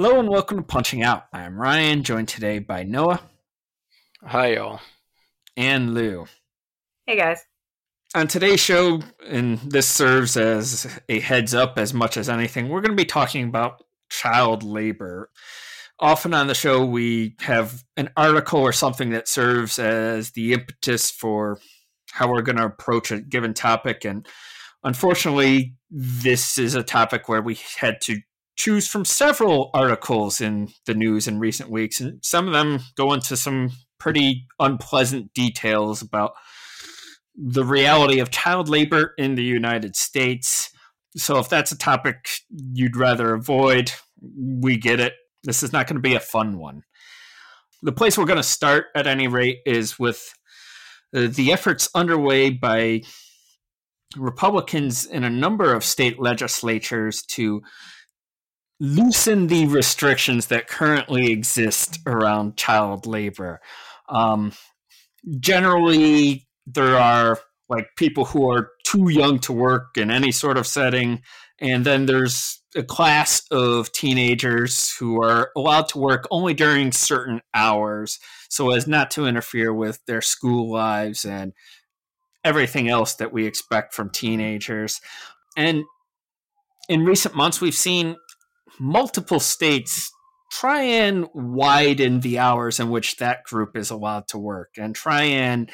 Hello and welcome to Punching Out. I'm Ryan, joined today by Noah. Hi, y'all. And Lou. Hey, guys. On today's show, and this serves as a heads up as much as anything, we're going to be talking about child labor. Often on the show, we have an article or something that serves as the impetus for how we're going to approach a given topic. And unfortunately, this is a topic where we had to choose from several articles in the news in recent weeks, and some of them go into some pretty unpleasant details about the reality of child labor in the United States. So, if that's a topic you'd rather avoid, we get it. This is not going to be a fun one. The place we're going to start, at any rate, is with uh, the efforts underway by Republicans in a number of state legislatures to loosen the restrictions that currently exist around child labor. Um, generally, there are like people who are too young to work in any sort of setting, and then there's a class of teenagers who are allowed to work only during certain hours so as not to interfere with their school lives and everything else that we expect from teenagers. And in recent months, we've seen multiple states try and widen the hours in which that group is allowed to work and try and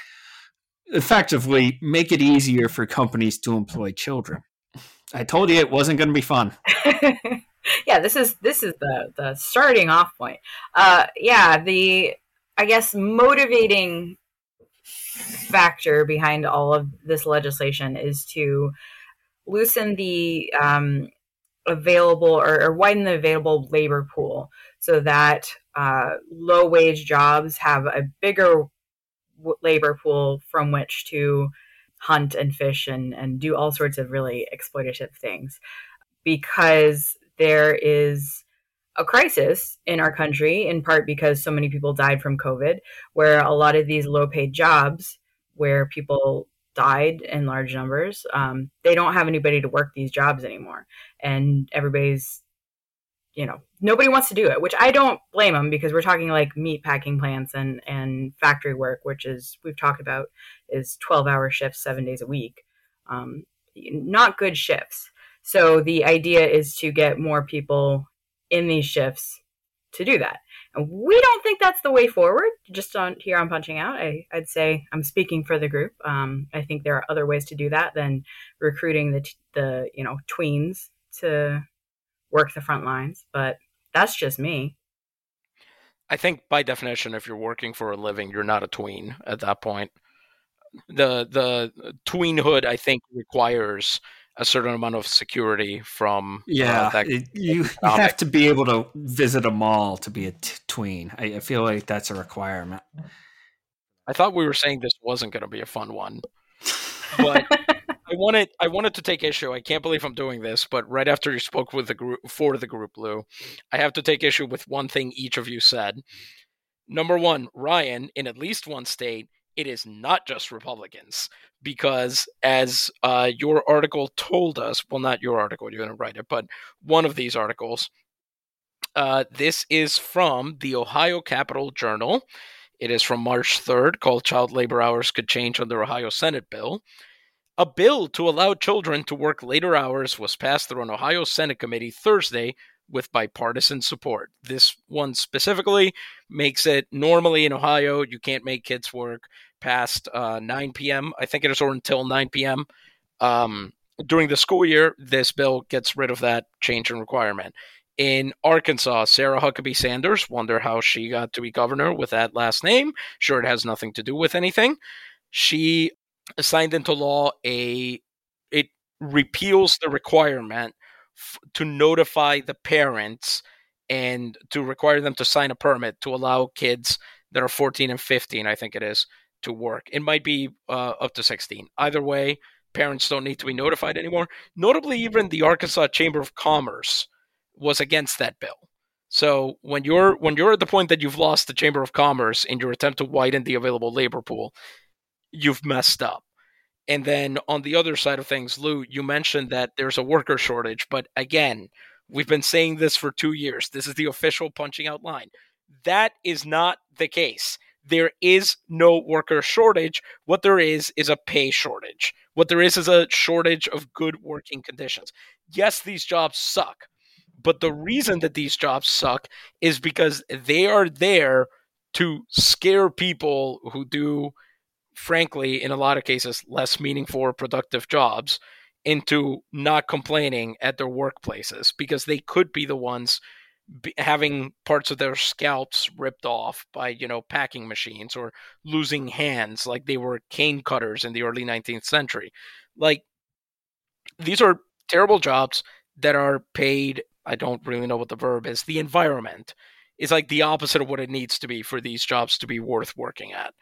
effectively make it easier for companies to employ children. I told you it wasn't going to be fun. yeah, this is this is the the starting off point. Uh, yeah, the I guess motivating factor behind all of this legislation is to loosen the um, available or, or, widen the available labor pool so that uh, low wage jobs have a bigger w- labor pool from which to hunt and fish and, and do all sorts of really exploitative things. Because there is a crisis in our country in part because so many people died from covid where a lot of these low paid jobs where people died in large numbers. Um, they don't have anybody to work these jobs anymore, and everybody's, you know, nobody wants to do it. Which I don't blame them because we're talking like meat packing plants and and factory work, which is we've talked about is twelve hour shifts, seven days a week. Um, not good shifts. So the idea is to get more people in these shifts to do that. We don't think that's the way forward. Just on here on punching out, I, would say I'm speaking for the group. Um, I think there are other ways to do that than recruiting the the you know tweens to work the front lines. But that's just me. I think by definition, if you're working for a living, you're not a tween at that point. The the tweenhood, I think, requires a certain amount of security from uh, yeah uh, it, you, you, have to be able to visit a mall to be a t- tween. I, I, feel like that's a requirement. I thought we were saying this wasn't going to be a fun one but i wanted i wanted to take issue i can't believe i'm doing this but right after you spoke with the group for the group lou i have to take issue with one thing each of you said. Number one ryan in at least one state it is not just Republicans because, as uh, your article told us, well, not your article, you didn't write it, but one of these articles. Uh, this is from the Ohio Capital Journal. It is from March 3rd, called Child Labor Hours Could Change Under Ohio Senate Bill. A bill to allow children to work later hours was passed through an Ohio Senate committee Thursday with bipartisan support. This one specifically makes it normally in Ohio, you can't make kids work past uh, 9 p.m. I think it is or until 9 p.m. Um, during the school year, this bill gets rid of that change in requirement. In Arkansas, Sarah Huckabee Sanders, wonder how she got to be governor with that last name. Sure, it has nothing to do with anything. She signed into law a it repeals the requirement f- to notify the parents and to require them to sign a permit to allow kids that are 14 and 15, I think it is, to work. It might be uh, up to 16. Either way, parents don't need to be notified anymore. Notably, even the Arkansas Chamber of Commerce was against that bill. So when you're when you're at the point that you've lost the Chamber of Commerce in your attempt to widen the available labor pool, you've messed up. And then on the other side of things, Lou, you mentioned that there's a worker shortage, but again, we've been saying this for 2 years. This is the official punching out line. That is not the case. There is no worker shortage. What there is is a pay shortage. What there is is a shortage of good working conditions. Yes, these jobs suck but the reason that these jobs suck is because they are there to scare people who do, frankly, in a lot of cases, less meaningful or productive jobs into not complaining at their workplaces because they could be the ones having parts of their scalps ripped off by you know packing machines or losing hands like they were cane cutters in the early 19th century like these are terrible jobs that are paid I don't really know what the verb is. The environment is like the opposite of what it needs to be for these jobs to be worth working at.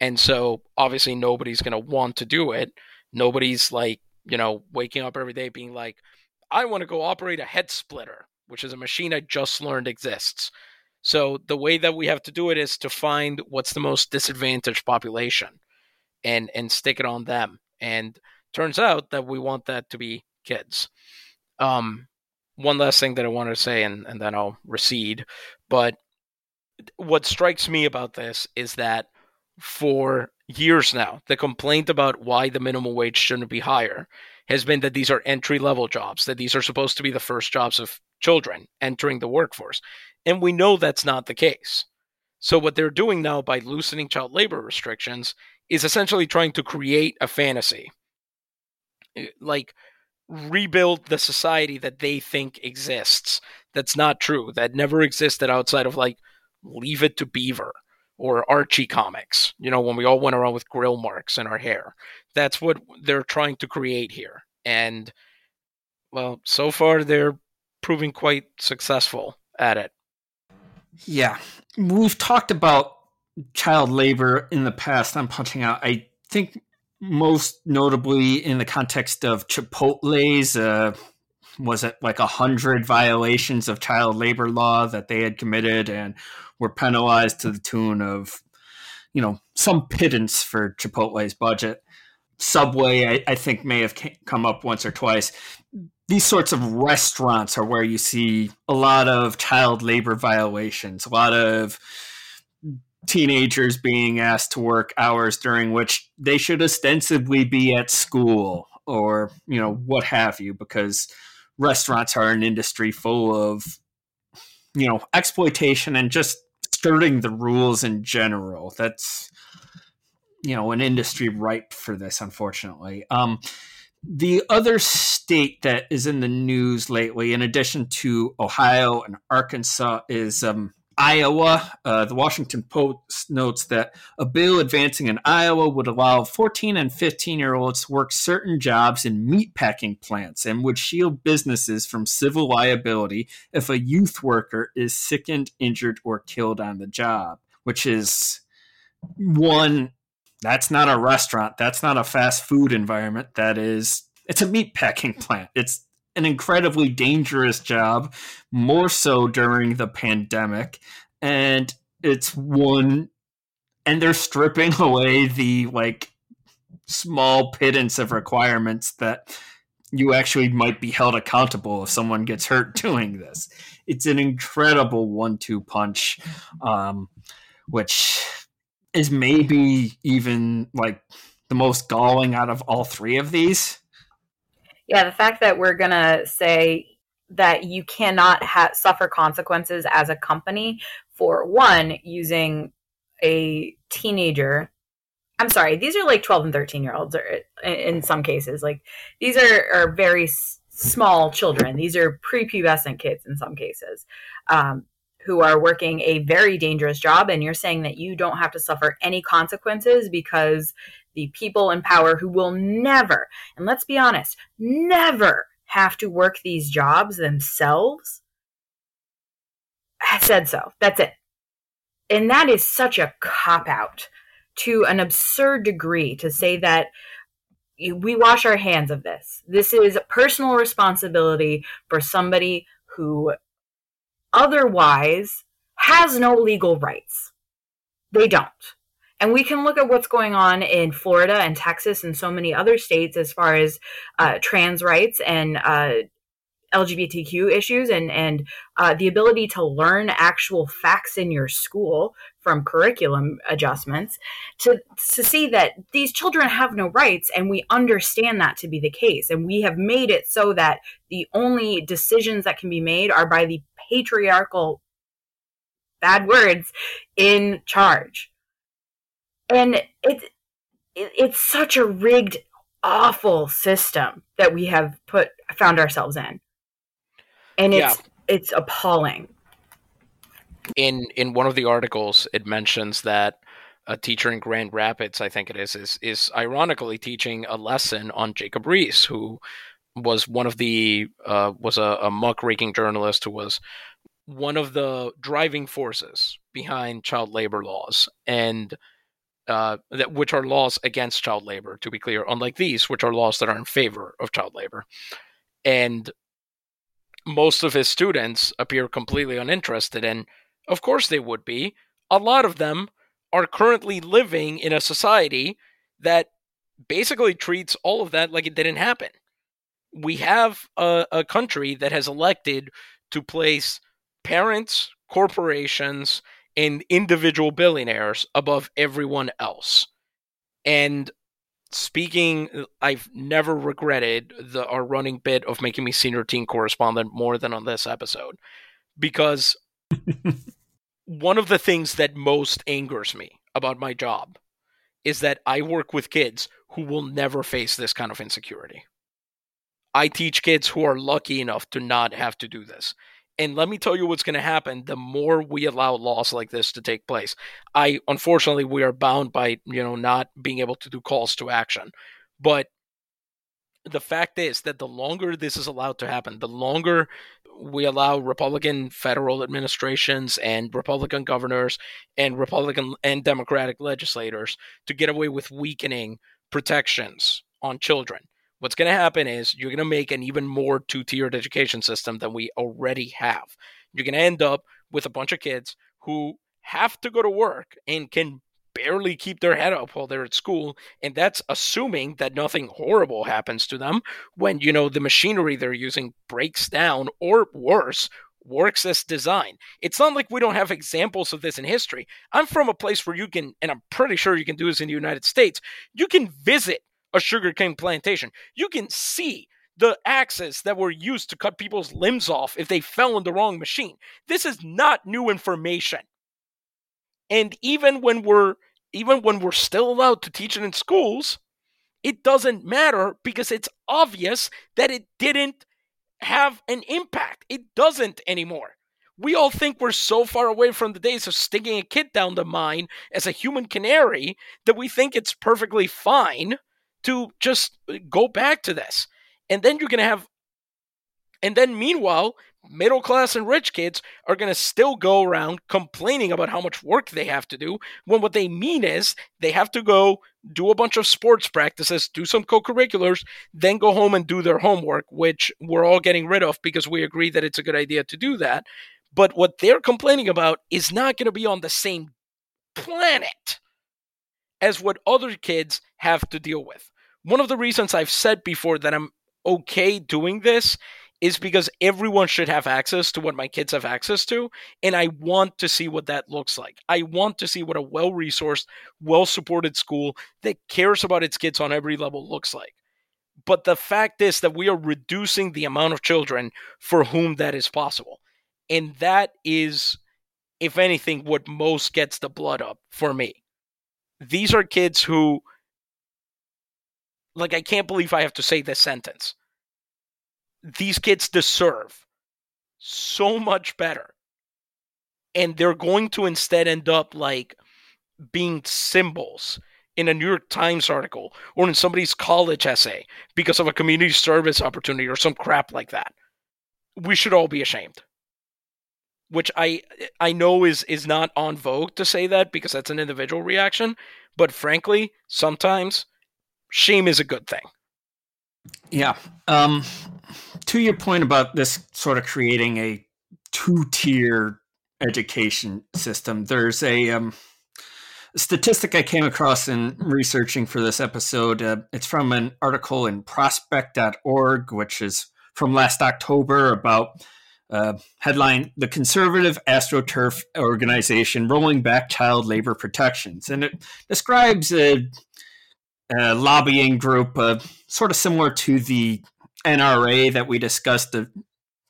And so obviously nobody's going to want to do it. Nobody's like, you know, waking up every day being like, I want to go operate a head splitter, which is a machine I just learned exists. So the way that we have to do it is to find what's the most disadvantaged population and and stick it on them. And turns out that we want that to be kids. Um, one last thing that I want to say, and, and then I'll recede. But what strikes me about this is that for years now, the complaint about why the minimum wage shouldn't be higher has been that these are entry level jobs, that these are supposed to be the first jobs of children entering the workforce. And we know that's not the case. So, what they're doing now by loosening child labor restrictions is essentially trying to create a fantasy. Eh, like, rebuild the society that they think exists. That's not true. That never existed outside of like Leave It to Beaver or Archie comics. You know, when we all went around with grill marks in our hair. That's what they're trying to create here. And well, so far they're proving quite successful at it. Yeah. We've talked about child labor in the past I'm Punching Out. I think most notably in the context of Chipotle's. Uh, was it like a hundred violations of child labor law that they had committed and were penalized to the tune of, you know, some pittance for Chipotle's budget. Subway, I, I think, may have come up once or twice. These sorts of restaurants are where you see a lot of child labor violations, a lot of teenagers being asked to work hours during which they should ostensibly be at school or you know what have you because restaurants are an industry full of you know exploitation and just skirting the rules in general. That's you know an industry ripe for this unfortunately. Um the other state that is in the news lately in addition to ohio and arkansas is um Iowa. Uh, the Washington Post notes that a bill advancing in Iowa would allow 14 and 15 year olds to work certain jobs in meatpacking plants and would shield businesses from civil liability if a youth worker is sickened, injured, or killed on the job, which is one. That's not a restaurant. That's not a fast food environment. That is, it's a meatpacking plant. It's an incredibly dangerous job, more so during the pandemic. And it's one, and they're stripping away the like small pittance of requirements that you actually might be held accountable if someone gets hurt doing this. It's an incredible one-two punch, um, which is maybe even like the most galling out of all three of these yeah, the fact that we're going to say that you cannot ha- suffer consequences as a company for one using a teenager i'm sorry these are like 12 and 13 year olds or in some cases like these are, are very s- small children. These are prepubescent kids in some cases um, who are working a very dangerous job and you're saying that you don't have to suffer any consequences because the people in power who will never, and let's be honest, never have to work these jobs themselves said so. That's it. And that is such a cop out to an absurd degree to say that we wash our hands of this. This is personal responsibility for somebody who otherwise has no legal rights. They don't. And we can look at what's going on in Florida and Texas and so many other states as far as uh, trans rights and uh, LGBTQ issues and and uh, the ability to learn actual facts in your school from curriculum adjustments to to see that these children have no rights and we understand that to be the case. And we have made it so that the only decisions that can be made are by the patriarchal bad words in charge and it's it's such a rigged awful system that we have put found ourselves in. And it's yeah. it's appalling. In in one of the articles it mentions that a teacher in Grand Rapids, I think it is, is is ironically teaching a lesson on Jacob Riis, who was one of the uh, was a, a muckraking journalist who was one of the driving forces behind child labor laws. And uh, that which are laws against child labor, to be clear, unlike these, which are laws that are in favor of child labor. And most of his students appear completely uninterested, and of course they would be. A lot of them are currently living in a society that basically treats all of that like it didn't happen. We have a, a country that has elected to place parents, corporations, and individual billionaires above everyone else. And speaking, I've never regretted the our running bit of making me senior team correspondent more than on this episode, because one of the things that most angers me about my job is that I work with kids who will never face this kind of insecurity. I teach kids who are lucky enough to not have to do this. And let me tell you what's going to happen the more we allow laws like this to take place. I unfortunately we are bound by, you know, not being able to do calls to action. But the fact is that the longer this is allowed to happen, the longer we allow Republican federal administrations and Republican governors and Republican and Democratic legislators to get away with weakening protections on children what's going to happen is you're going to make an even more two tiered education system than we already have. You're going to end up with a bunch of kids who have to go to work and can barely keep their head up while they're at school and that's assuming that nothing horrible happens to them when you know the machinery they're using breaks down or worse works as designed. It's not like we don't have examples of this in history. I'm from a place where you can, and I'm pretty sure you can do this in the United States, you can visit a sugarcane plantation. You can see the axes that were used to cut people's limbs off if they fell in the wrong machine. This is not new information. And even when we're even when we're still allowed to teach it in schools, it doesn't matter because it's obvious that it didn't have an impact. It doesn't anymore. We all think we're so far away from the days of sticking a kid down the mine as a human canary that we think it's perfectly fine to just go back to this. And then you're going to have, and then meanwhile, middle class and rich kids are going to still go around complaining about how much work they have to do when what they mean is they have to go do a bunch of sports practices, do some co curriculars, then go home and do their homework, which we're all getting rid of because we agree that it's a good idea to do that. But what they're complaining about is not going to be on the same planet as what other kids have to deal with. One of the reasons I've said before that I'm okay doing this is because everyone should have access to what my kids have access to. And I want to see what that looks like. I want to see what a well resourced, well supported school that cares about its kids on every level looks like. But the fact is that we are reducing the amount of children for whom that is possible. And that is, if anything, what most gets the blood up for me these are kids who like I can't believe I have to say this sentence. These kids deserve so much better. And they're going to instead end up like being symbols in a New York Times article or in somebody's college essay because of a community service opportunity or some crap like that. We should all be ashamed. Which I I know is is not on vogue to say that because that's an individual reaction, but frankly, sometimes shame is a good thing. Yeah. Um to your point about this sort of creating a two-tier education system, there's a um statistic I came across in researching for this episode. Uh, it's from an article in prospect.org, which is from last October about uh, headline The Conservative AstroTurf Organization Rolling Back Child Labor Protections. And it describes a, a lobbying group uh, sort of similar to the NRA that we discussed a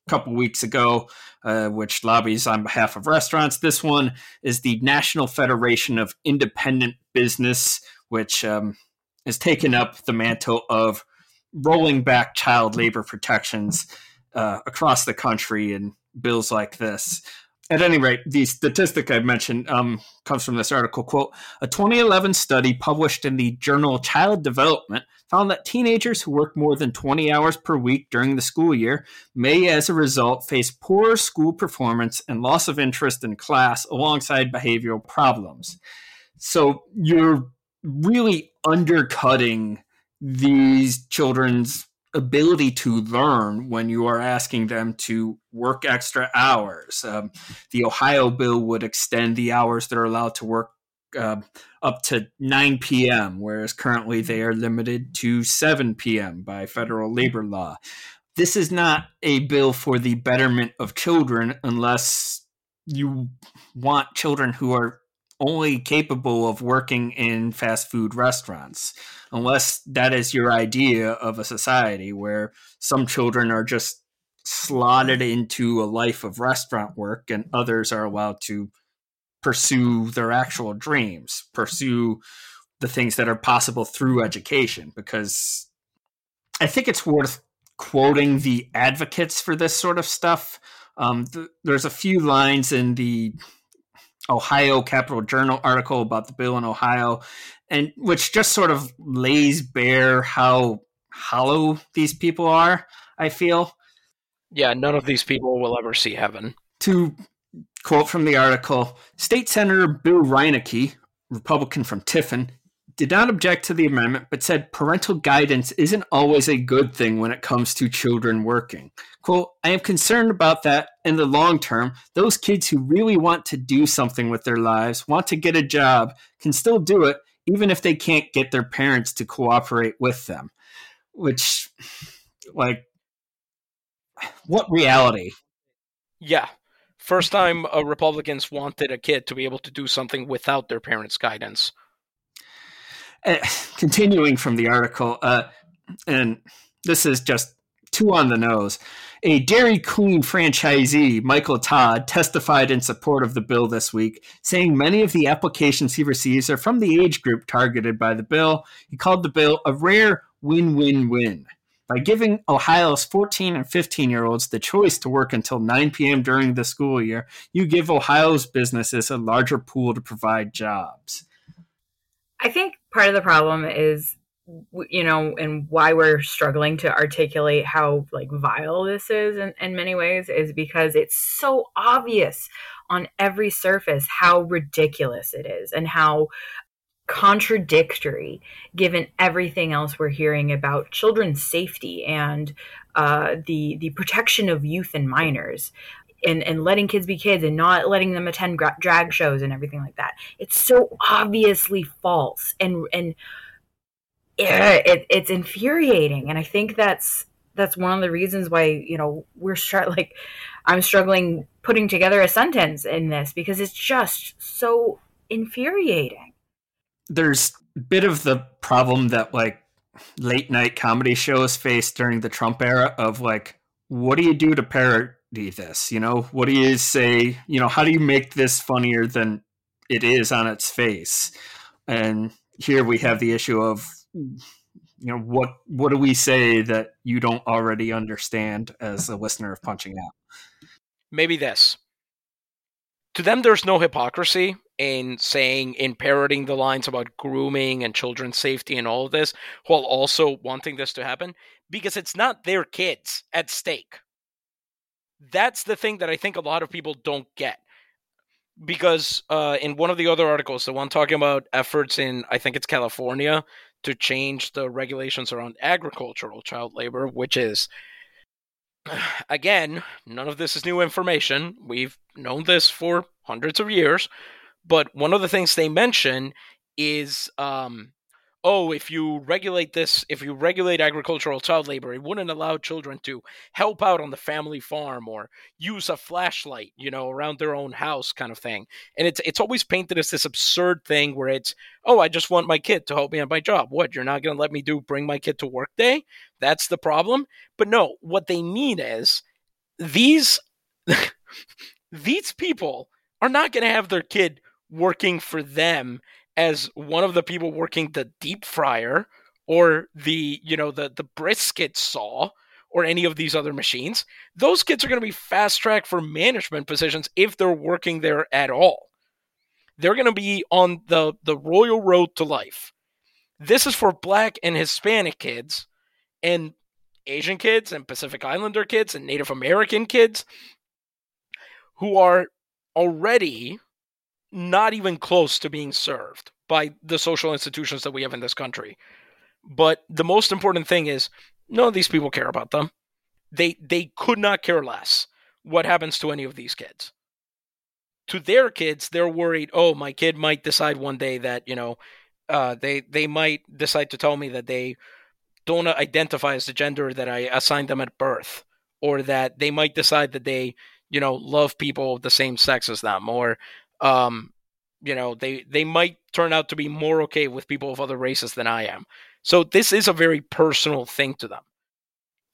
couple weeks ago uh, which lobbies on behalf of restaurants. This one is the National Federation of Independent Business, which um, has taken up the mantle of rolling back child labor protections uh, across the country in bills like this. At any rate, the statistic I mentioned um, comes from this article. Quote: A 2011 study published in the journal Child Development found that teenagers who work more than 20 hours per week during the school year may, as a result, face poorer school performance and loss of interest in class alongside behavioral problems. So you're really undercutting these children's ability to learn when you are asking them to work extra hours. Um, the Ohio bill would extend the hours that are allowed to work uh, up to 9 p.m., whereas currently they are limited to 7 p.m. by federal labor law. This is not a bill for the betterment of children unless you want children who are only capable of working in fast food restaurants, unless that is your idea of a society where some children are just slotted into a life of restaurant work and others are allowed to pursue their actual dreams, pursue the things that are possible through education. Because I think it's worth quoting the advocates for this sort of stuff. Um, th- there's a few lines in the Ohio Capital Journal article about the bill in Ohio, and which just sort of lays bare how hollow these people are. I feel. Yeah, none of these people will ever see heaven. To quote from the article, State Senator Bill Reineke, Republican from Tiffin, did not object to the amendment, but said parental guidance isn't always a good thing when it comes to children working. Quote, I am concerned about that in the long term. Those kids who really want to do something with their lives, want to get a job, can still do it, even if they can't get their parents to cooperate with them. Which, like, what reality? Yeah. First time Republicans wanted a kid to be able to do something without their parents' guidance uh, continuing from the article, uh, and this is just two on the nose. A Dairy Queen franchisee, Michael Todd, testified in support of the bill this week, saying many of the applications he receives are from the age group targeted by the bill. He called the bill a rare win win win. By giving Ohio's 14 and 15 year olds the choice to work until 9 p.m. during the school year, you give Ohio's businesses a larger pool to provide jobs. I think part of the problem is you know and why we're struggling to articulate how like vile this is in, in many ways is because it's so obvious on every surface how ridiculous it is and how contradictory given everything else we're hearing about children's safety and uh, the the protection of youth and minors and and letting kids be kids and not letting them attend gra- drag shows and everything like that. It's so obviously false and and yeah, it, it's infuriating. And I think that's that's one of the reasons why you know we're start like I'm struggling putting together a sentence in this because it's just so infuriating. There's a bit of the problem that like late night comedy shows face during the Trump era of like, what do you do to parrot this? You know, what do you say? You know, how do you make this funnier than it is on its face? And here we have the issue of, you know, what what do we say that you don't already understand as a listener of Punching Out? Maybe this. To them, there's no hypocrisy in saying in parroting the lines about grooming and children's safety and all of this while also wanting this to happen because it's not their kids at stake that's the thing that i think a lot of people don't get. Because uh, in one of the other articles the one talking about efforts in i think it's california to change the regulations around agricultural child labor which is again none of this is new information. We've known this for hundreds of years. But one of the things they mention is, um, oh, if you regulate this, if you regulate agricultural child labor, it wouldn't allow children to help out on the family farm or use a flashlight, you know, around their own house, kind of thing. And it's it's always painted as this absurd thing where it's, oh, I just want my kid to help me on my job. What? You're not going to let me do bring my kid to work day? That's the problem. But no, what they mean is these these people are not going to have their kid working for them as one of the people working the deep fryer or the you know the the brisket saw or any of these other machines those kids are going to be fast tracked for management positions if they're working there at all. They're going to be on the the royal road to life. This is for black and hispanic kids and asian kids and pacific islander kids and native american kids who are already not even close to being served by the social institutions that we have in this country. But the most important thing is none of these people care about them. They they could not care less what happens to any of these kids. To their kids, they're worried, oh, my kid might decide one day that, you know, uh, they they might decide to tell me that they don't identify as the gender that I assigned them at birth, or that they might decide that they, you know, love people of the same sex as them, or um, you know, they they might turn out to be more okay with people of other races than I am. So this is a very personal thing to them.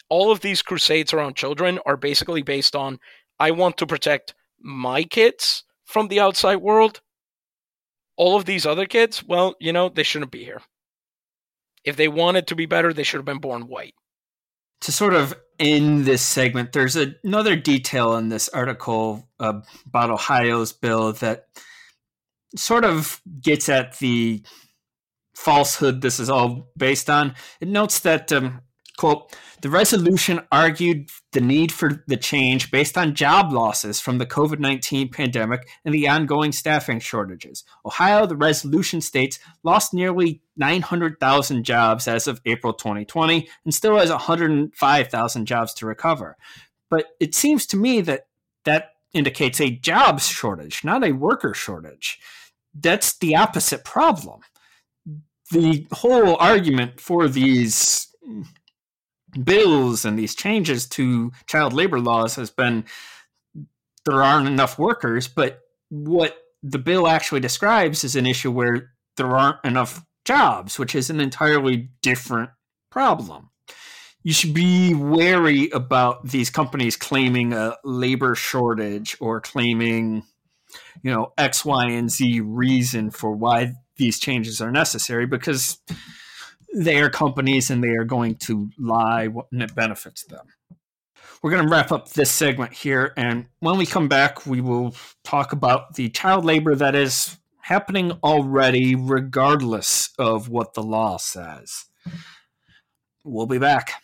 All of these crusades around children are basically based on I want to protect my kids from the outside world. All of these other kids, well, you know, they shouldn't be here. If they wanted to be better, they should have been born white. To sort of end this segment, there's another detail in this article uh, about Ohio's bill that sort of gets at the falsehood this is all based on. It notes that, um, quote, the resolution argued the need for the change based on job losses from the COVID 19 pandemic and the ongoing staffing shortages. Ohio, the resolution states, lost nearly 900,000 jobs as of April 2020 and still has 105,000 jobs to recover. But it seems to me that that indicates a jobs shortage, not a worker shortage that's the opposite problem. The whole argument for these bills and these changes to child labor laws has been there aren't enough workers, but what the bill actually describes is an issue where there aren't enough jobs, which is an entirely different problem. You should be wary about these companies claiming a labor shortage or claiming you know X, Y, and Z reason for why these changes are necessary because they are companies and they are going to lie when it benefits them. We're going to wrap up this segment here, and when we come back, we will talk about the child labor that is happening already, regardless of what the law says. We'll be back.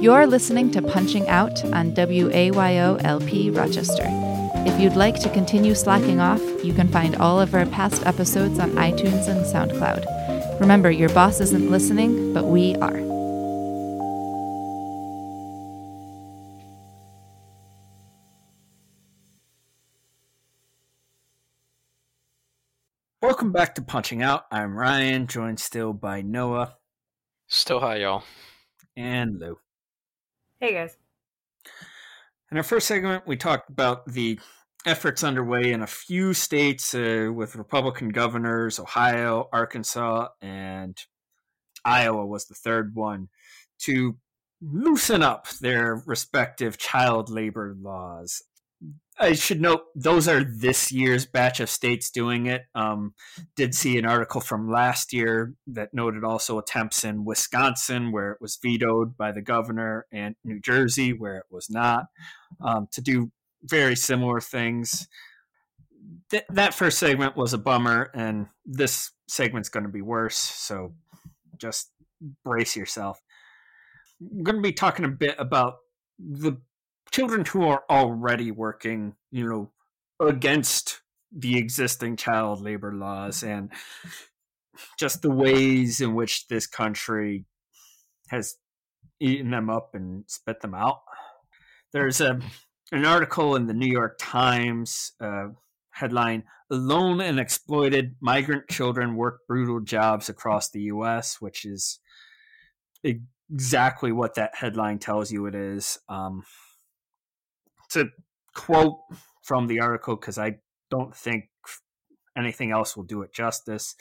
You're listening to Punching Out on WAYO LP Rochester. If you'd like to continue slacking off, you can find all of our past episodes on iTunes and SoundCloud. Remember, your boss isn't listening, but we are. Welcome back to Punching Out. I'm Ryan, joined still by Noah. Still hi, y'all. And Lou. Hey guys. In our first segment, we talked about the efforts underway in a few states uh, with Republican governors, Ohio, Arkansas, and Iowa was the third one, to loosen up their respective child labor laws. I should note those are this year's batch of states doing it. Um, did see an article from last year that noted also attempts in Wisconsin where it was vetoed by the governor, and New Jersey where it was not, um, to do very similar things. Th- that first segment was a bummer, and this segment's going to be worse. So just brace yourself. We're going to be talking a bit about the children who are already working, you know, against the existing child labor laws and just the ways in which this country has eaten them up and spit them out. There's a an article in the New York Times uh, headline: "Alone and exploited migrant children work brutal jobs across the U.S.," which is exactly what that headline tells you it is. Um, to quote from the article because I don't think anything else will do it justice.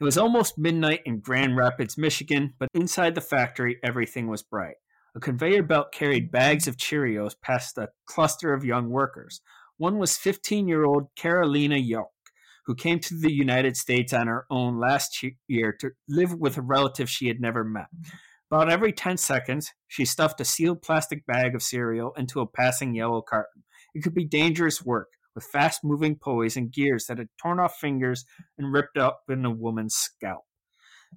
It was almost midnight in Grand Rapids, Michigan, but inside the factory everything was bright. A conveyor belt carried bags of Cheerios past a cluster of young workers. One was 15 year old Carolina Yoc, who came to the United States on her own last year to live with a relative she had never met. About every 10 seconds, she stuffed a sealed plastic bag of cereal into a passing yellow carton. It could be dangerous work, with fast moving pulleys and gears that had torn off fingers and ripped up in a woman's scalp.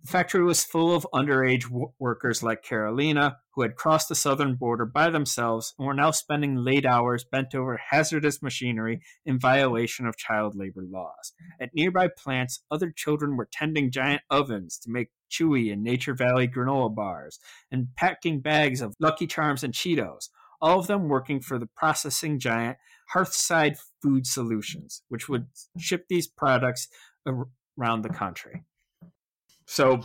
The factory was full of underage w- workers like Carolina, who had crossed the southern border by themselves and were now spending late hours bent over hazardous machinery in violation of child labor laws. At nearby plants, other children were tending giant ovens to make Chewy and Nature Valley granola bars and packing bags of Lucky Charms and Cheetos, all of them working for the processing giant Hearthside Food Solutions, which would ship these products around the country. So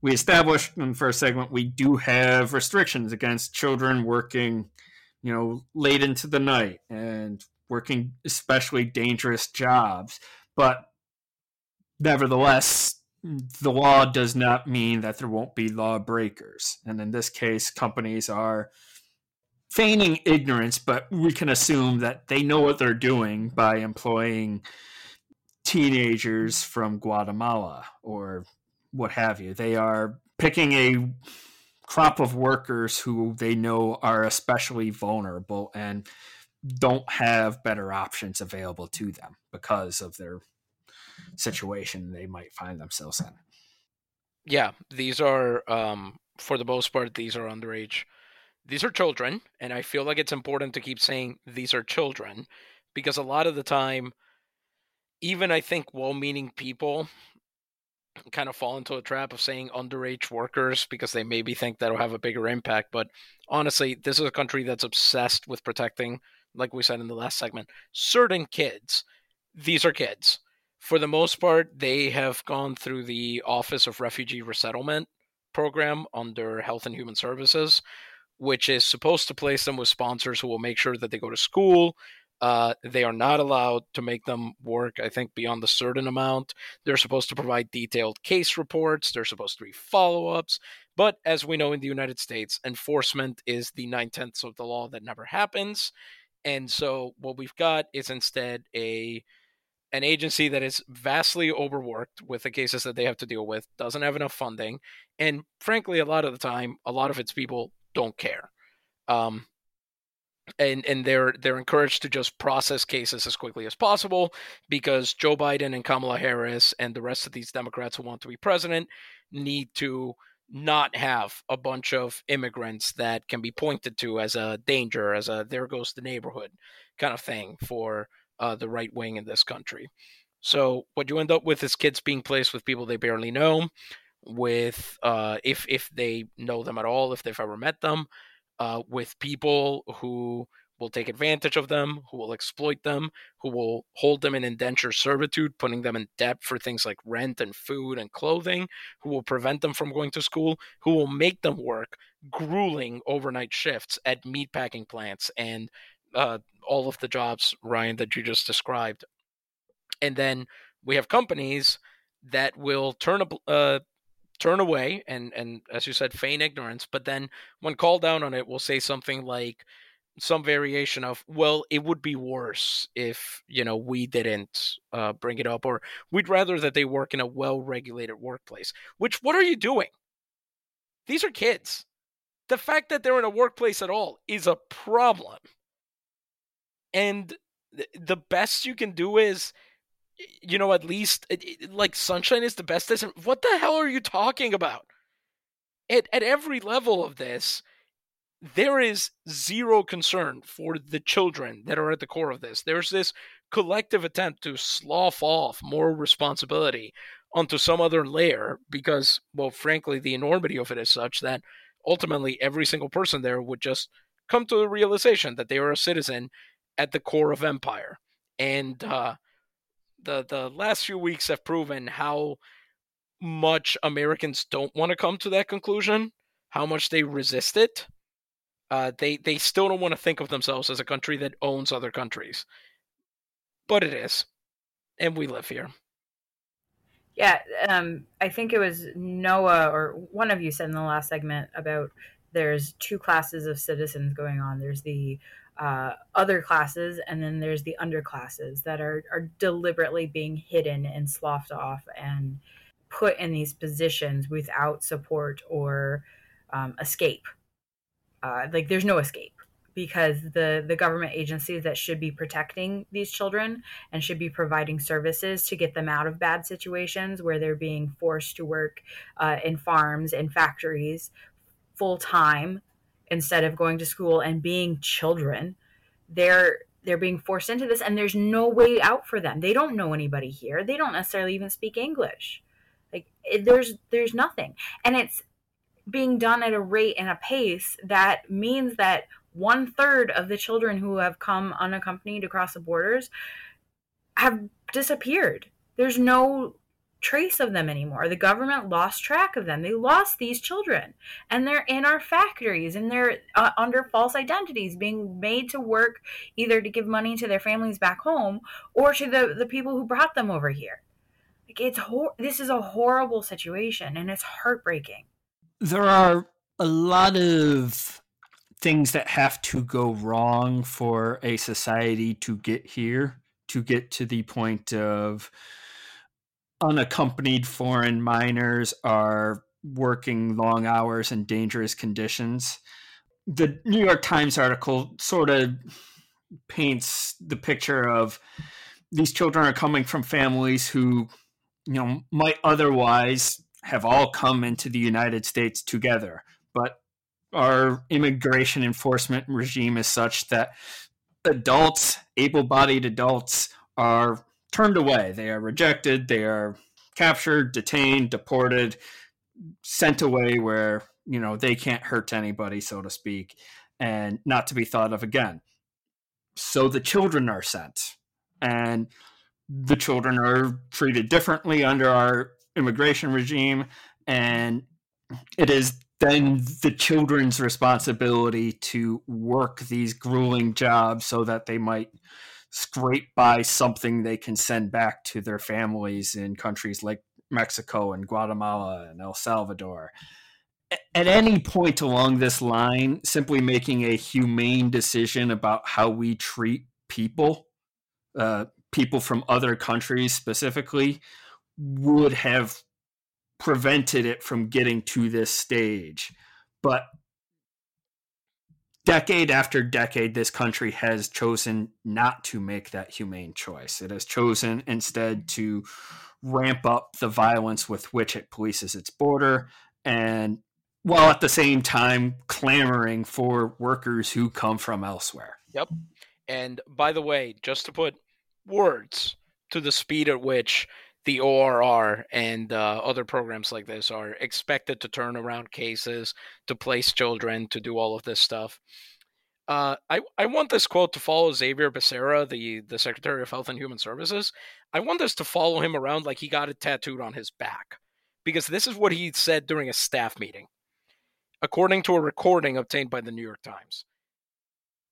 we established in the first segment we do have restrictions against children working, you know, late into the night and working especially dangerous jobs. But nevertheless, the law does not mean that there won't be lawbreakers. And in this case, companies are feigning ignorance, but we can assume that they know what they're doing by employing teenagers from Guatemala or what have you. They are picking a crop of workers who they know are especially vulnerable and don't have better options available to them because of their situation they might find themselves in. Yeah, these are, um, for the most part, these are underage. These are children, and I feel like it's important to keep saying these are children because a lot of the time, even I think well meaning people kind of fall into a trap of saying underage workers because they maybe think that'll have a bigger impact. But honestly, this is a country that's obsessed with protecting, like we said in the last segment, certain kids. These are kids. For the most part, they have gone through the Office of Refugee Resettlement program under Health and Human Services, which is supposed to place them with sponsors who will make sure that they go to school, uh, they are not allowed to make them work, I think, beyond a certain amount. They're supposed to provide detailed case reports. They're supposed to be follow ups. But as we know in the United States, enforcement is the nine tenths of the law that never happens. And so what we've got is instead a an agency that is vastly overworked with the cases that they have to deal with, doesn't have enough funding, and frankly, a lot of the time, a lot of its people don't care. Um, and and they're they're encouraged to just process cases as quickly as possible because Joe Biden and Kamala Harris and the rest of these Democrats who want to be president need to not have a bunch of immigrants that can be pointed to as a danger, as a there goes the neighborhood kind of thing for uh, the right wing in this country. So what you end up with is kids being placed with people they barely know, with uh, if if they know them at all, if they've ever met them, uh, with people who will take advantage of them, who will exploit them, who will hold them in indenture servitude, putting them in debt for things like rent and food and clothing, who will prevent them from going to school, who will make them work grueling overnight shifts at meatpacking plants and uh, all of the jobs, Ryan, that you just described. And then we have companies that will turn a, uh, turn away and and as you said feign ignorance but then when called down on it will say something like some variation of, well, it would be worse if, you know, we didn't uh, bring it up, or we'd rather that they work in a well regulated workplace. Which, what are you doing? These are kids. The fact that they're in a workplace at all is a problem. And the best you can do is you know at least like sunshine is the best isn't what the hell are you talking about? At, at every level of this there is zero concern for the children that are at the core of this. There's this collective attempt to slough off more responsibility onto some other layer because well frankly the enormity of it is such that ultimately every single person there would just come to the realization that they are a citizen at the core of empire. And uh, the the last few weeks have proven how much Americans don't want to come to that conclusion, how much they resist it. Uh, they they still don't want to think of themselves as a country that owns other countries, but it is, and we live here. Yeah, um, I think it was Noah or one of you said in the last segment about there's two classes of citizens going on. There's the uh, other classes, and then there's the underclasses that are, are deliberately being hidden and sloughed off and put in these positions without support or um, escape. Uh, like there's no escape because the the government agencies that should be protecting these children and should be providing services to get them out of bad situations where they're being forced to work uh, in farms and factories full time instead of going to school and being children. They're they're being forced into this and there's no way out for them. They don't know anybody here. They don't necessarily even speak english. Like it, there's there's nothing. And it's being done at a rate and a pace that means that one third of the children who have come unaccompanied across the borders have disappeared. There's no trace of them anymore. The government lost track of them. They lost these children, and they're in our factories, and they're uh, under false identities, being made to work either to give money to their families back home or to the the people who brought them over here. Like it's hor- this is a horrible situation, and it's heartbreaking. There are a lot of things that have to go wrong for a society to get here, to get to the point of unaccompanied foreign minors are working long hours in dangerous conditions. The New York Times article sort of paints the picture of these children are coming from families who, you know, might otherwise have all come into the United States together, but our immigration enforcement regime is such that adults, able bodied adults, are turned away. They are rejected. They are captured, detained, deported, sent away where, you know, they can't hurt anybody, so to speak, and not to be thought of again. So the children are sent. And the children are treated differently under our immigration regime. And it is then the children's responsibility to work these grueling jobs so that they might scrape by something they can send back to their families in countries like Mexico and Guatemala and El Salvador. At any point along this line, simply making a humane decision about how we treat people, uh, people from other countries specifically, would have prevented it from getting to this stage. But decade after decade, this country has chosen not to make that humane choice. It has chosen instead to ramp up the violence with which it polices its border and while at the same time clamoring for workers who come from elsewhere. Yep. And by the way, just to put words to the speed at which the ORR and uh, other programs like this are expected to turn around cases, to place children, to do all of this stuff. Uh, I, I want this quote to follow Xavier Becerra, the, the Secretary of Health and Human Services. I want this to follow him around like he got it tattooed on his back. Because this is what he said during a staff meeting, according to a recording obtained by the New York Times.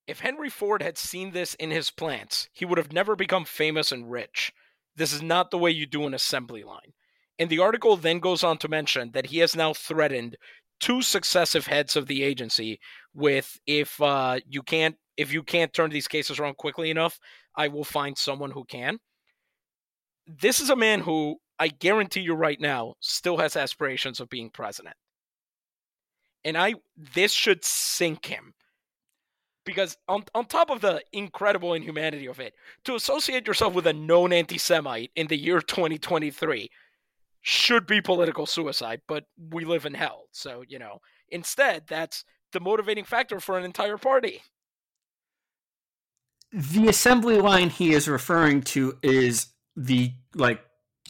If Henry Ford had seen this in his plants, he would have never become famous and rich. This is not the way you do an assembly line. And the article then goes on to mention that he has now threatened two successive heads of the agency with if uh, you can't if you can't turn these cases around quickly enough, I will find someone who can. This is a man who I guarantee you right now still has aspirations of being president. And I this should sink him. Because on, on top of the incredible inhumanity of it, to associate yourself with a known anti Semite in the year 2023 should be political suicide, but we live in hell. So, you know, instead, that's the motivating factor for an entire party. The assembly line he is referring to is the like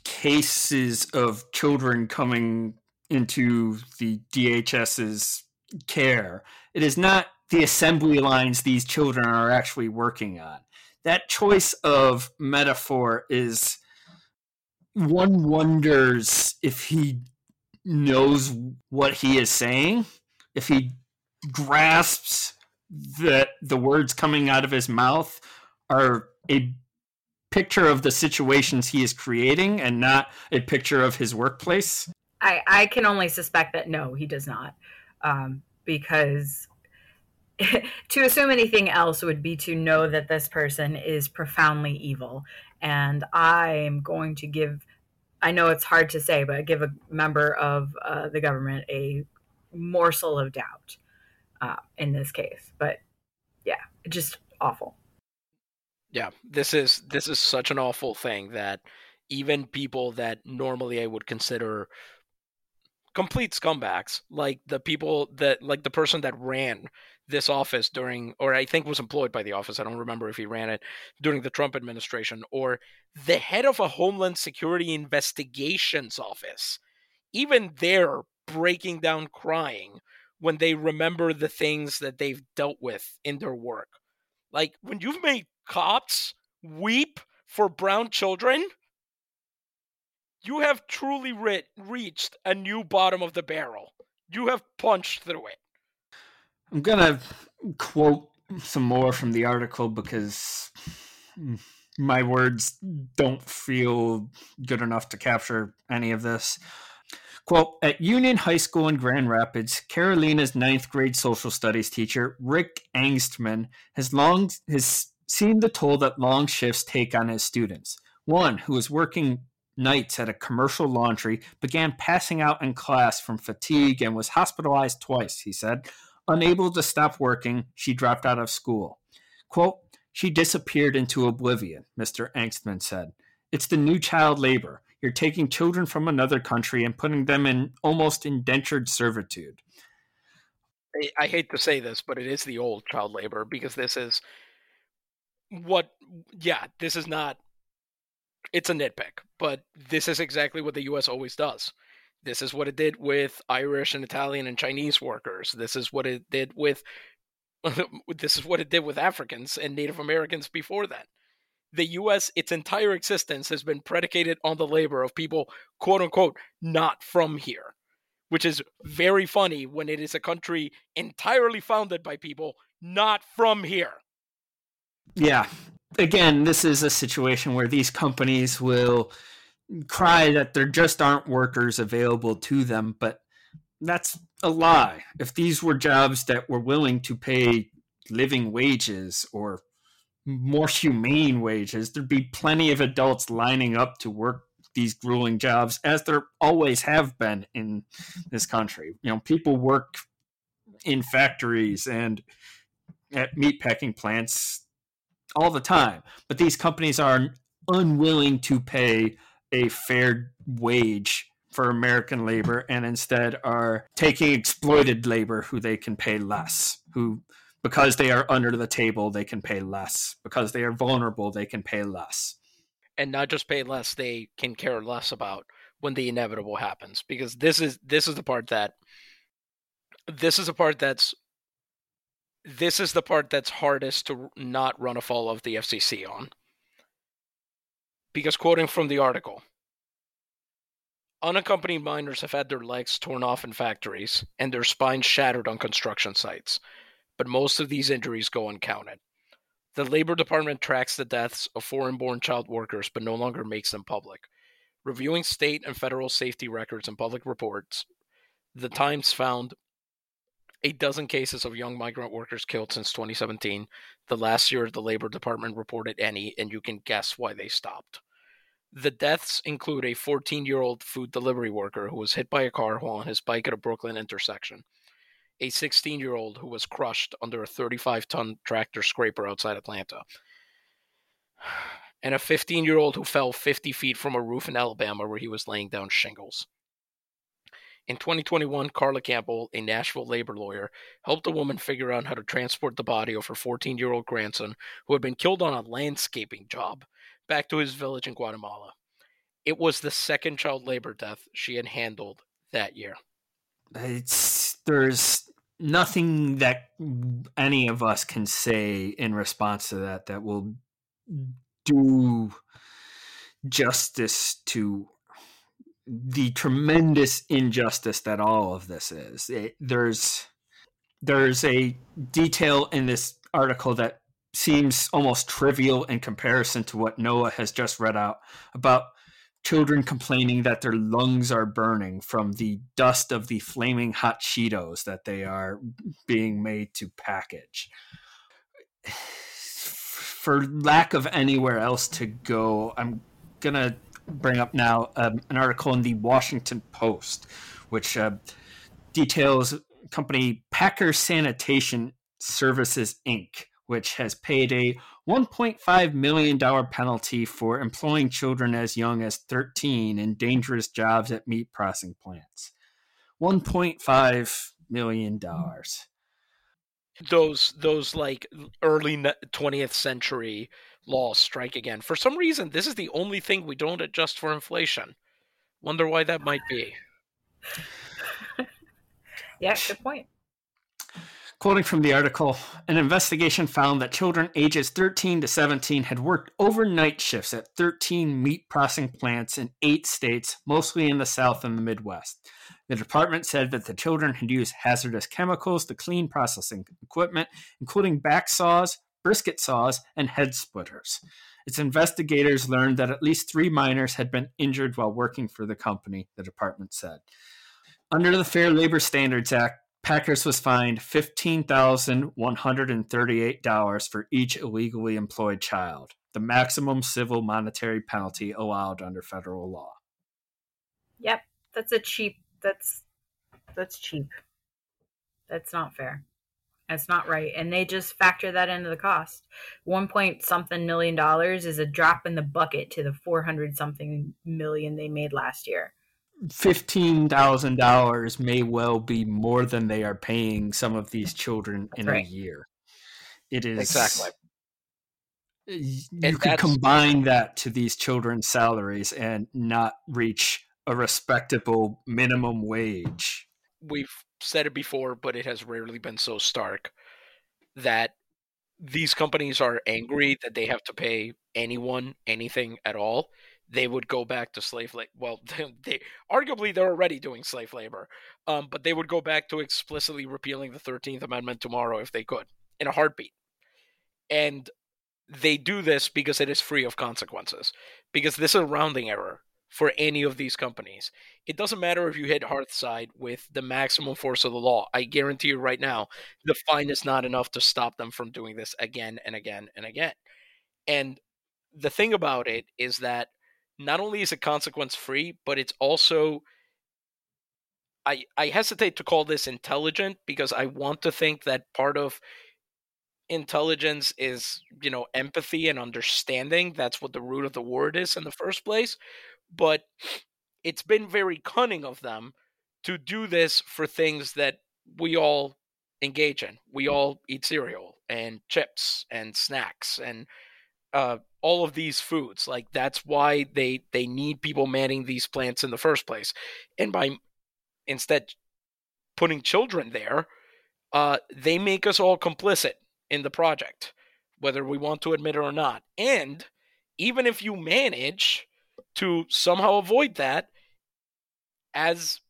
cases of children coming into the DHS's care. It is not the assembly lines these children are actually working on. That choice of metaphor is one wonders if he knows what he is saying, if he grasps that the words coming out of his mouth are a picture of the situations he is creating and not a picture of his workplace? I, I can only suspect that no, he does not. Um, because to assume anything else would be to know that this person is profoundly evil. And I'm going to give, I know it's hard to say, but give a member of uh, the government a morsel of doubt uh, in this case. But yeah, just awful. Yeah, this is this is such an awful thing that even people that normally I would consider complete scumbags, like the people that like the person that ran this office during, or I think was employed by the office. I don't remember if he ran it during the Trump administration, or the head of a Homeland Security Investigations office. Even they're breaking down crying when they remember the things that they've dealt with in their work. Like when you've made cops weep for brown children, you have truly re- reached a new bottom of the barrel. You have punched through it. I'm gonna quote some more from the article because my words don't feel good enough to capture any of this. Quote At Union High School in Grand Rapids, Carolina's ninth grade social studies teacher, Rick Angstman, has long has seen the toll that long shifts take on his students. One who was working nights at a commercial laundry began passing out in class from fatigue and was hospitalized twice, he said. Unable to stop working, she dropped out of school. Quote, she disappeared into oblivion, Mr. Angstman said. It's the new child labor. You're taking children from another country and putting them in almost indentured servitude. I, hate to say this, but it is the old child labor because this is what, yeah, this is not, it's a nitpick, but this is exactly what the U.S. always does. This is what it did with Irish and Italian and Chinese workers. This is what it did with this is what it did with Africans and Native Americans before that. The US its entire existence has been predicated on the labor of people quote unquote not from here, which is very funny when it is a country entirely founded by people not from here. Yeah. Again, this is a situation where these companies will cry that there just aren't workers available to them, but that's a lie. If these were jobs that were willing to pay living wages or more humane wages, there'd be plenty of adults lining up to work these grueling jobs, as there always have been in this country. You know, people work in factories and at meatpacking plants all the time, but these companies are unwilling to pay a fair wage for American labor and instead are taking exploited labor who they can pay less, who because they are under the table they can pay less, because they are vulnerable they can pay less. And not just pay less, they can care less about when the inevitable happens. Because this is this is the part that this is the part that's this is the part that's hardest to not run afoul of the FCC on because quoting from the article, unaccompanied minors have had their legs torn off in factories and their spines shattered on construction sites, but most of these injuries go uncounted. The Labor Department tracks the deaths of foreign born child workers but no longer makes them public. Reviewing state and federal safety records and public reports, the Times found a dozen cases of young migrant workers killed since 2017. The last year the Labor Department reported any, and you can guess why they stopped. The deaths include a 14 year old food delivery worker who was hit by a car while on his bike at a Brooklyn intersection, a 16 year old who was crushed under a 35 ton tractor scraper outside Atlanta, and a 15 year old who fell 50 feet from a roof in Alabama where he was laying down shingles. In 2021, Carla Campbell, a Nashville labor lawyer, helped a woman figure out how to transport the body of her 14 year old grandson, who had been killed on a landscaping job, back to his village in Guatemala. It was the second child labor death she had handled that year. It's there's nothing that any of us can say in response to that that will do justice to the tremendous injustice that all of this is. It, there's there's a detail in this article that seems almost trivial in comparison to what Noah has just read out about children complaining that their lungs are burning from the dust of the flaming hot Cheetos that they are being made to package. For lack of anywhere else to go, I'm going to bring up now um, an article in the Washington Post, which uh, details company Packer Sanitation Services Inc., which has paid a $1.5 million penalty for employing children as young as 13 in dangerous jobs at meat processing plants. $1.5 million. Those those like early 20th century laws strike again. For some reason, this is the only thing we don't adjust for inflation. Wonder why that might be. yeah, good point. Quoting from the article, an investigation found that children ages 13 to 17 had worked overnight shifts at 13 meat processing plants in eight states, mostly in the South and the Midwest. The department said that the children had used hazardous chemicals to clean processing equipment, including back saws, brisket saws, and head splitters. Its investigators learned that at least three minors had been injured while working for the company, the department said. Under the Fair Labor Standards Act, Packers was fined $15,138 for each illegally employed child, the maximum civil monetary penalty allowed under federal law. Yep, that's a cheap that's that's cheap. That's not fair. That's not right. And they just factor that into the cost. One point something million dollars is a drop in the bucket to the 400 something million they made last year fifteen thousand dollars may well be more than they are paying some of these children in right. a year. It is exactly. You and could combine that to these children's salaries and not reach a respectable minimum wage. We've said it before, but it has rarely been so stark that these companies are angry that they have to pay anyone anything at all they would go back to slave labor. Well, they, they, arguably they're already doing slave labor, um, but they would go back to explicitly repealing the Thirteenth Amendment tomorrow if they could, in a heartbeat. And they do this because it is free of consequences, because this is a rounding error for any of these companies. It doesn't matter if you hit Hearthside with the maximum force of the law. I guarantee you right now, the fine is not enough to stop them from doing this again and again and again. And the thing about it is that not only is it consequence free, but it's also I I hesitate to call this intelligent because I want to think that part of intelligence is, you know, empathy and understanding. That's what the root of the word is in the first place. But it's been very cunning of them to do this for things that we all engage in. We all eat cereal and chips and snacks and uh, all of these foods. Like that's why they they need people manning these plants in the first place. And by instead putting children there, uh, they make us all complicit in the project, whether we want to admit it or not. And even if you manage to somehow avoid that, as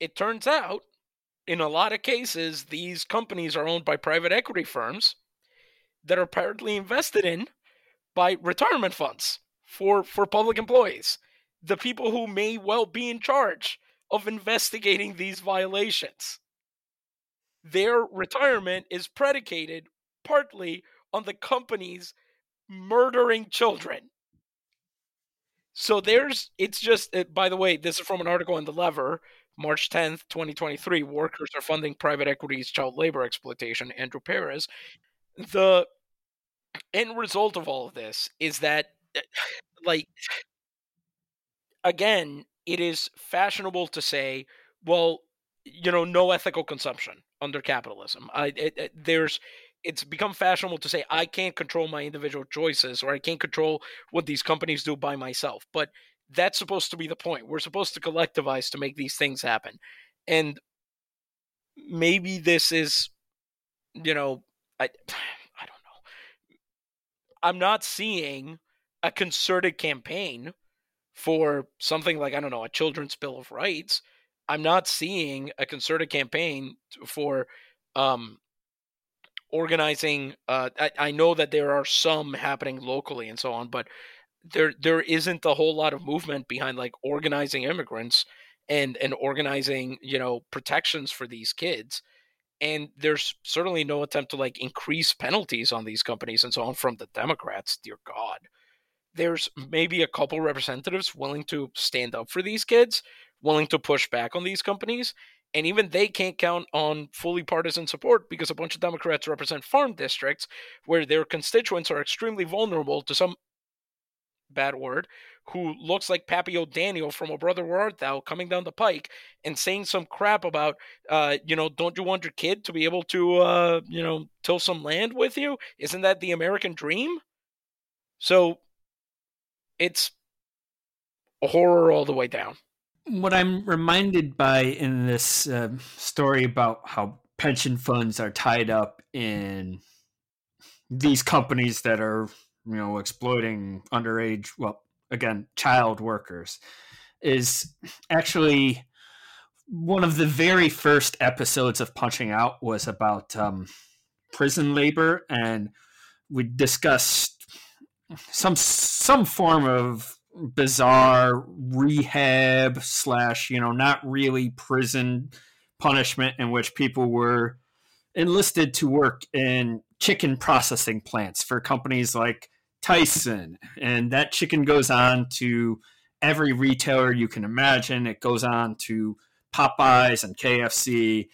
it turns out, in a lot of cases, these companies are owned by private equity firms that are partly invested in by retirement funds for for public employees, the people who may well be in charge of investigating these violations. their retirement is predicated partly on the companies murdering children. So there's, it's just, by the way, this is from an article in The Lever, March 10th, 2023. Workers are funding private equity's child labor exploitation, Andrew Perez. The end result of all of this is that, uh, like, again, it is fashionable to say, well, you know, no ethical consumption under capitalism. I, it, it, there's, it's become fashionable to say I can't control my individual choices or I can't control what these companies do by myself. But that's supposed to be the point. We're supposed to collectivize to make these things happen. And maybe this is, you know, I, I don't know. I'm not seeing a concerted campaign for something like I don't know a children's bill of rights. I'm not seeing a concerted campaign for um, organizing. Uh, I, I know that there are some happening locally and so on, but there there isn't a whole lot of movement behind like organizing immigrants and and organizing you know protections for these kids and there's certainly no attempt to like increase penalties on these companies and so on from the democrats dear god there's maybe a couple representatives willing to stand up for these kids, willing to push back on these companies, and even they can't count on fully partisan support because a bunch of Democrats represent farm districts where their constituents are extremely vulnerable to some bad word who looks like Pappy O'Daniel from O Brother Where Art Thou coming down the pike and saying some crap about, uh, you know, don't you want your kid to be able to, uh, you know, till some land with you? Isn't that the American dream? So it's a horror all the way down. What I'm reminded by in this uh, story about how pension funds are tied up in these companies that are, you know, exploiting underage, well, again, child workers, is actually one of the very first episodes of Punching Out was about um, prison labor, and we discussed some some form of bizarre rehab slash you know not really prison punishment in which people were enlisted to work in chicken processing plants for companies like Tyson. And that chicken goes on to every retailer you can imagine. It goes on to Popeyes and KFC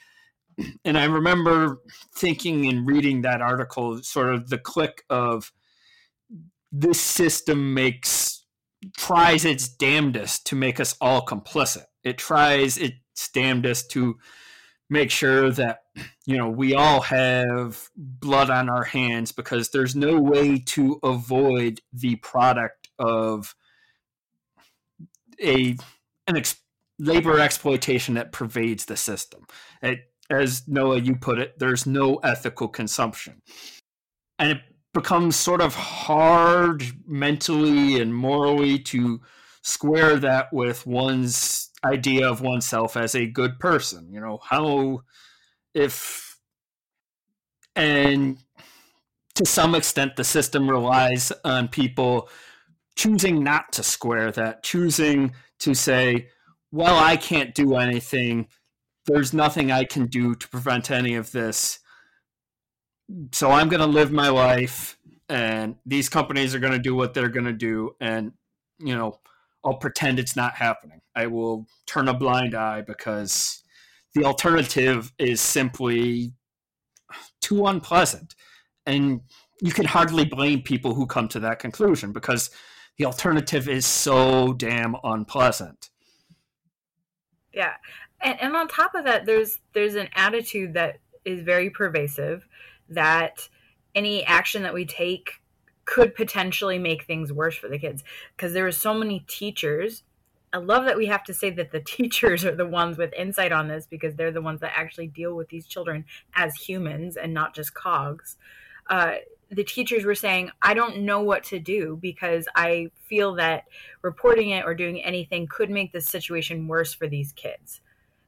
and I remember thinking and reading that article sort of the click of this system makes tries its damnedest to make us all complicit. It tries its damnedest to make sure that you know we all have blood on our hands because there's no way to avoid the product of a an ex- labor exploitation that pervades the system. It, as Noah, you put it, there's no ethical consumption, and it becomes sort of hard mentally and morally to square that with one's idea of oneself as a good person. You know, how if and to some extent the system relies on people choosing not to square that, choosing to say, well, I can't do anything. There's nothing I can do to prevent any of this so I'm going to live my life, and these companies are going to do what they're going to do, and you know, I'll pretend it's not happening. I will turn a blind eye because the alternative is simply too unpleasant, and you can hardly blame people who come to that conclusion because the alternative is so damn unpleasant. Yeah. And, and on top of that, there's there's an attitude that is very pervasive that any action that we take could potentially make things worse for the kids. Because there are so many teachers. I love that we have to say that the teachers are the ones with insight on this because they're the ones that actually deal with these children as humans and not just cogs. Uh, the teachers were saying i don't know what to do because i feel that reporting it or doing anything could make the situation worse for these kids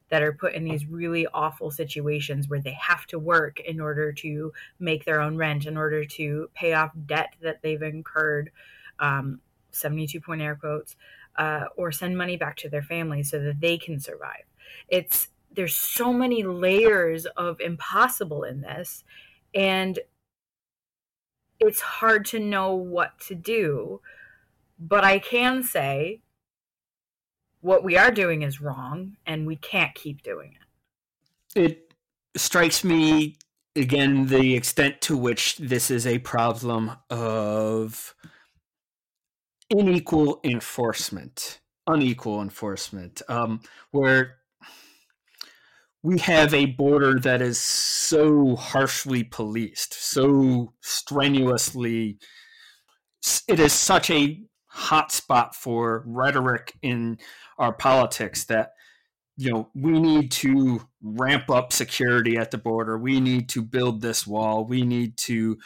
that are put in these really awful situations where they have to work in order to make their own rent, in order to pay off debt that they've incurred, um, 72 point air quotes, uh, or send money back to their families so that they can survive. It's there's so many layers of impossible in this and it's hard to know what to do but i can say what we are doing is wrong and we can't keep doing it. It strikes me again the extent to which this is a problem of unequal enforcement unequal enforcement um, where we have a border that is so harshly policed so strenuously it is such a hotspot for rhetoric in our politics that you know we need to ramp up security at the border. We need to build this wall. We need to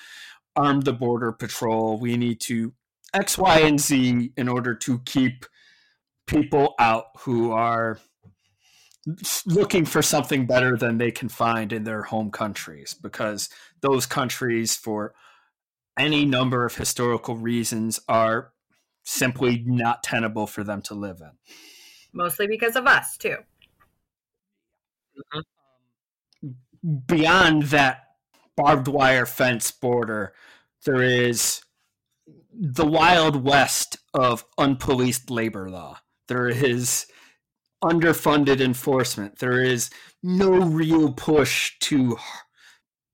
arm the border patrol. We need to x y and z in order to keep people out who are looking for something better than they can find in their home countries because those countries for any number of historical reasons are simply not tenable for them to live in mostly because of us too mm-hmm. beyond that barbed wire fence border there is the wild west of unpoliced labor law there is underfunded enforcement. There is no real push to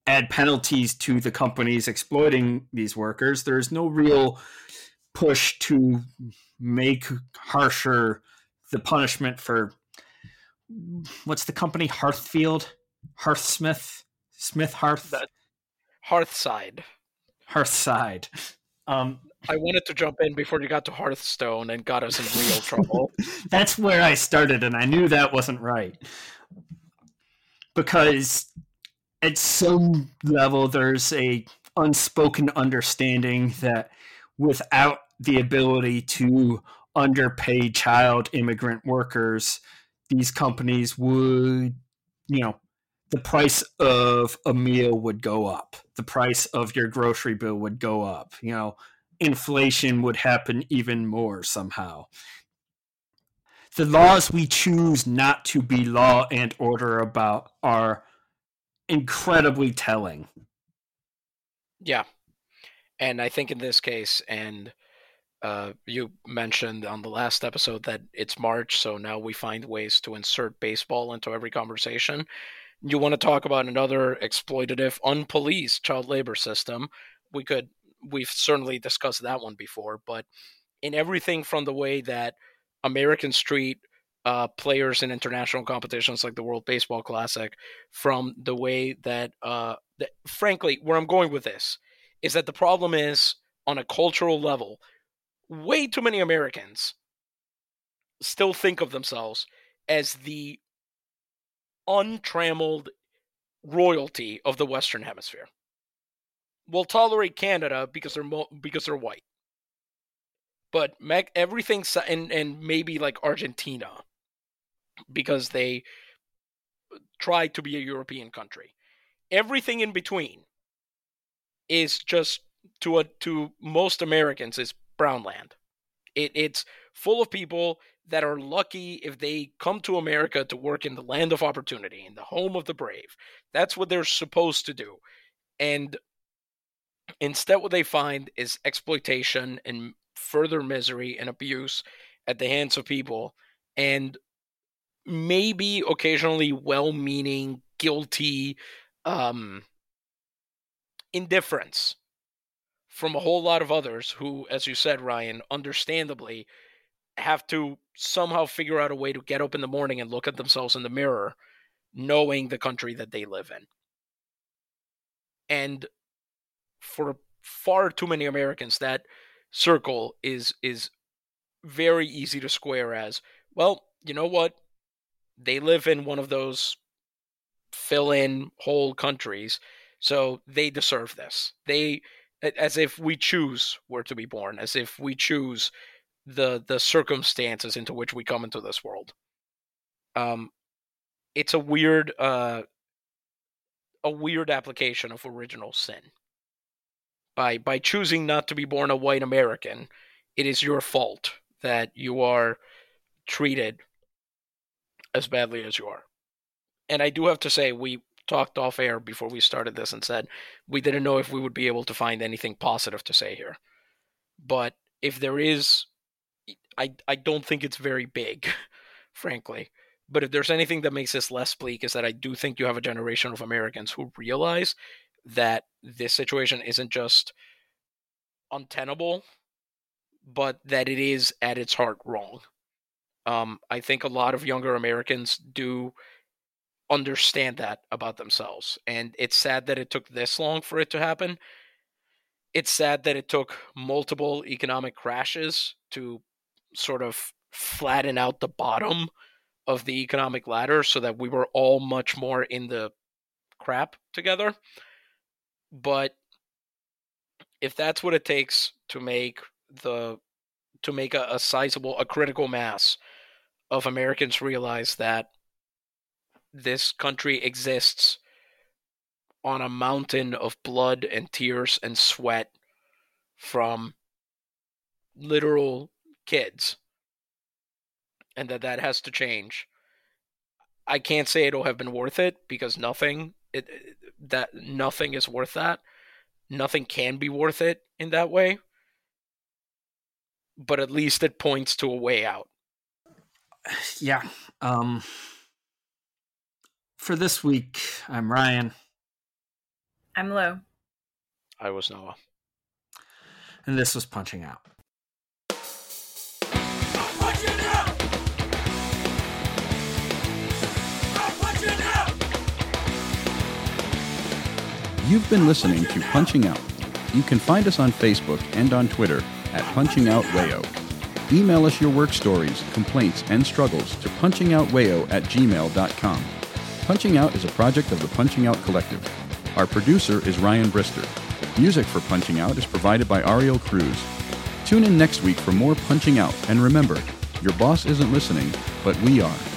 add penalties to the companies exploiting these workers. There's no real push to make harsher the punishment for what's the company Hearthfield, Hearthsmith, Smith Hearth, that Hearthside, Hearthside. Um, I wanted to jump in before you got to Hearthstone and got us in real trouble. That's where I started, and I knew that wasn't right. Because at some level, there's a unspoken understanding that without the ability to underpay child immigrant workers, these companies would, you know, the price of a meal would go up. The price of your grocery bill would go up. You know, inflation would happen even more somehow. The laws we choose not to be law and order about are incredibly telling. Yeah. And I think in this case, and uh, you mentioned on the last episode that it's March, so now we find ways to insert baseball into every conversation. You want to talk about another exploitative, unpoliced child labor system? We could we've certainly discussed that one before, but in everything from the way that American Street uh, players in international competitions like the World Baseball Classic, from the way that, uh, that, frankly, where I'm going with this is that the problem is on a cultural level, way too many Americans still think of themselves as the untrammeled royalty of the Western Hemisphere We'll tolerate Canada because they're mo- because they're white. But everything and and maybe like Argentina because they try to be a European country. Everything in between is just to a, to most Americans is brown land. It, it's full of people that are lucky if they come to America to work in the land of opportunity, in the home of the brave. That's what they're supposed to do. And Instead, what they find is exploitation and further misery and abuse at the hands of people, and maybe occasionally well meaning, guilty um, indifference from a whole lot of others who, as you said, Ryan, understandably have to somehow figure out a way to get up in the morning and look at themselves in the mirror, knowing the country that they live in. And for far too many Americans that circle is is very easy to square as well you know what they live in one of those fill in whole countries so they deserve this they as if we choose where to be born as if we choose the the circumstances into which we come into this world um it's a weird uh a weird application of original sin by by choosing not to be born a white American, it is your fault that you are treated as badly as you are. and I do have to say, we talked off air before we started this and said we didn't know if we would be able to find anything positive to say here. But if there is, I I don't think it's very big, frankly. But if there's anything that makes this less bleak, is that I do think you have a generation of Americans who realize that this situation isn't just untenable, but that it is at its heart wrong. Um, I think a lot of younger Americans do understand that about themselves. And it's sad that it took this long for it to happen. It's sad that it took multiple economic crashes to sort of flatten out the bottom of the economic ladder so that we were all much more in the crap together. But if that's what it takes to make the to make a, a sizable a critical mass of Americans realize that this country exists on a mountain of blood and tears and sweat from literal kids and that that has to change. I can't say it'll have been worth it because nothing it, that nothing is worth that. Nothing can be worth it in that way. But at least it points to a way out. Yeah um for this week, I'm Ryan. I'm Lou. I was Noah. And this was Punching Out. You've been listening to Punching Out. You can find us on Facebook and on Twitter at Punching Out Wayo. Email us your work stories, complaints, and struggles to punchingoutwayo at gmail.com. Punching Out is a project of the Punching Out Collective. Our producer is Ryan Brister. Music for Punching Out is provided by Ariel Cruz. Tune in next week for more Punching Out, and remember, your boss isn't listening, but we are.